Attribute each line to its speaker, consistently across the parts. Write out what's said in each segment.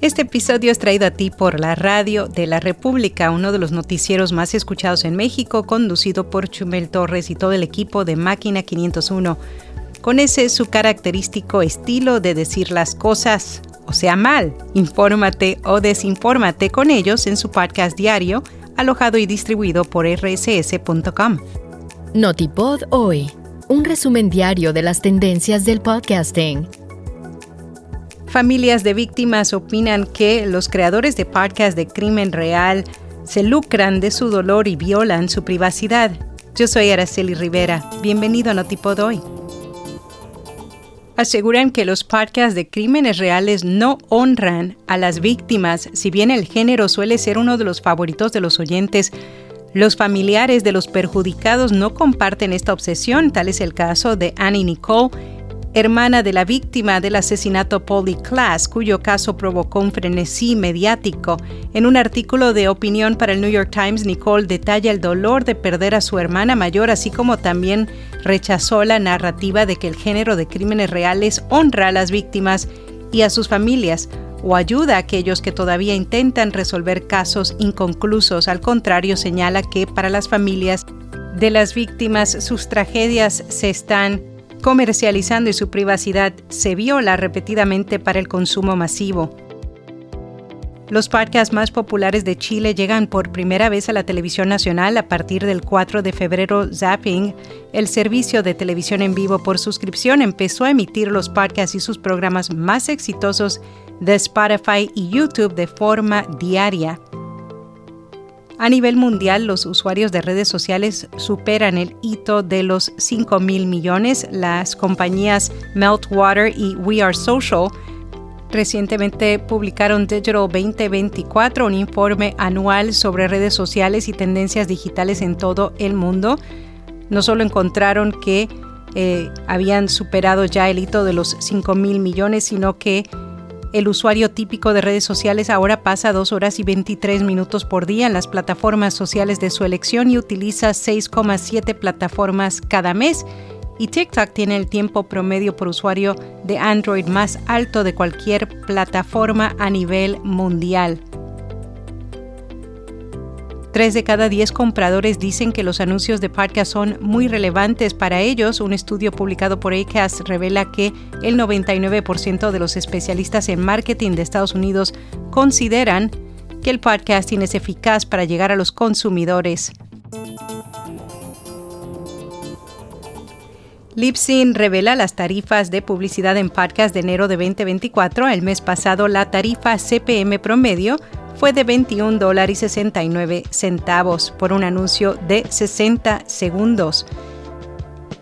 Speaker 1: Este episodio es traído a ti por la Radio de la República, uno de los noticieros más escuchados en México, conducido por Chumel Torres y todo el equipo de Máquina 501. Con ese su característico estilo de decir las cosas, o sea, mal. Infórmate o desinfórmate con ellos en su podcast diario, alojado y distribuido por rss.com.
Speaker 2: Notipod hoy, un resumen diario de las tendencias del podcasting.
Speaker 1: Familias de víctimas opinan que los creadores de podcast de crimen real se lucran de su dolor y violan su privacidad. Yo soy Araceli Rivera. Bienvenido a Notipod hoy. Aseguran que los podcasts de crímenes reales no honran a las víctimas, si bien el género suele ser uno de los favoritos de los oyentes. Los familiares de los perjudicados no comparten esta obsesión, tal es el caso de Annie Nicole hermana de la víctima del asesinato Polly Class, cuyo caso provocó un frenesí mediático. En un artículo de opinión para el New York Times, Nicole detalla el dolor de perder a su hermana mayor, así como también rechazó la narrativa de que el género de crímenes reales honra a las víctimas y a sus familias o ayuda a aquellos que todavía intentan resolver casos inconclusos. Al contrario, señala que para las familias de las víctimas sus tragedias se están comercializando y su privacidad se viola repetidamente para el consumo masivo. Los podcasts más populares de Chile llegan por primera vez a la televisión nacional a partir del 4 de febrero. Zapping, el servicio de televisión en vivo por suscripción, empezó a emitir los podcasts y sus programas más exitosos de Spotify y YouTube de forma diaria. A nivel mundial, los usuarios de redes sociales superan el hito de los 5 mil millones. Las compañías Meltwater y We Are Social recientemente publicaron Digital 2024, un informe anual sobre redes sociales y tendencias digitales en todo el mundo. No solo encontraron que eh, habían superado ya el hito de los 5 mil millones, sino que el usuario típico de redes sociales ahora pasa 2 horas y 23 minutos por día en las plataformas sociales de su elección y utiliza 6,7 plataformas cada mes. Y TikTok tiene el tiempo promedio por usuario de Android más alto de cualquier plataforma a nivel mundial. Tres de cada diez compradores dicen que los anuncios de podcast son muy relevantes para ellos. Un estudio publicado por Acast revela que el 99% de los especialistas en marketing de Estados Unidos consideran que el podcasting es eficaz para llegar a los consumidores. Lipsin revela las tarifas de publicidad en podcast de enero de 2024. El mes pasado la tarifa CPM promedio fue de 21 dólares y 69 centavos por un anuncio de 60 segundos.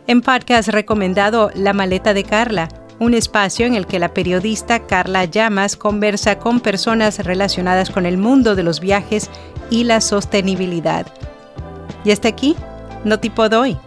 Speaker 1: En podcast recomendado La maleta de Carla, un espacio en el que la periodista Carla Llamas conversa con personas relacionadas con el mundo de los viajes y la sostenibilidad. Y hasta aquí, no tipo doy.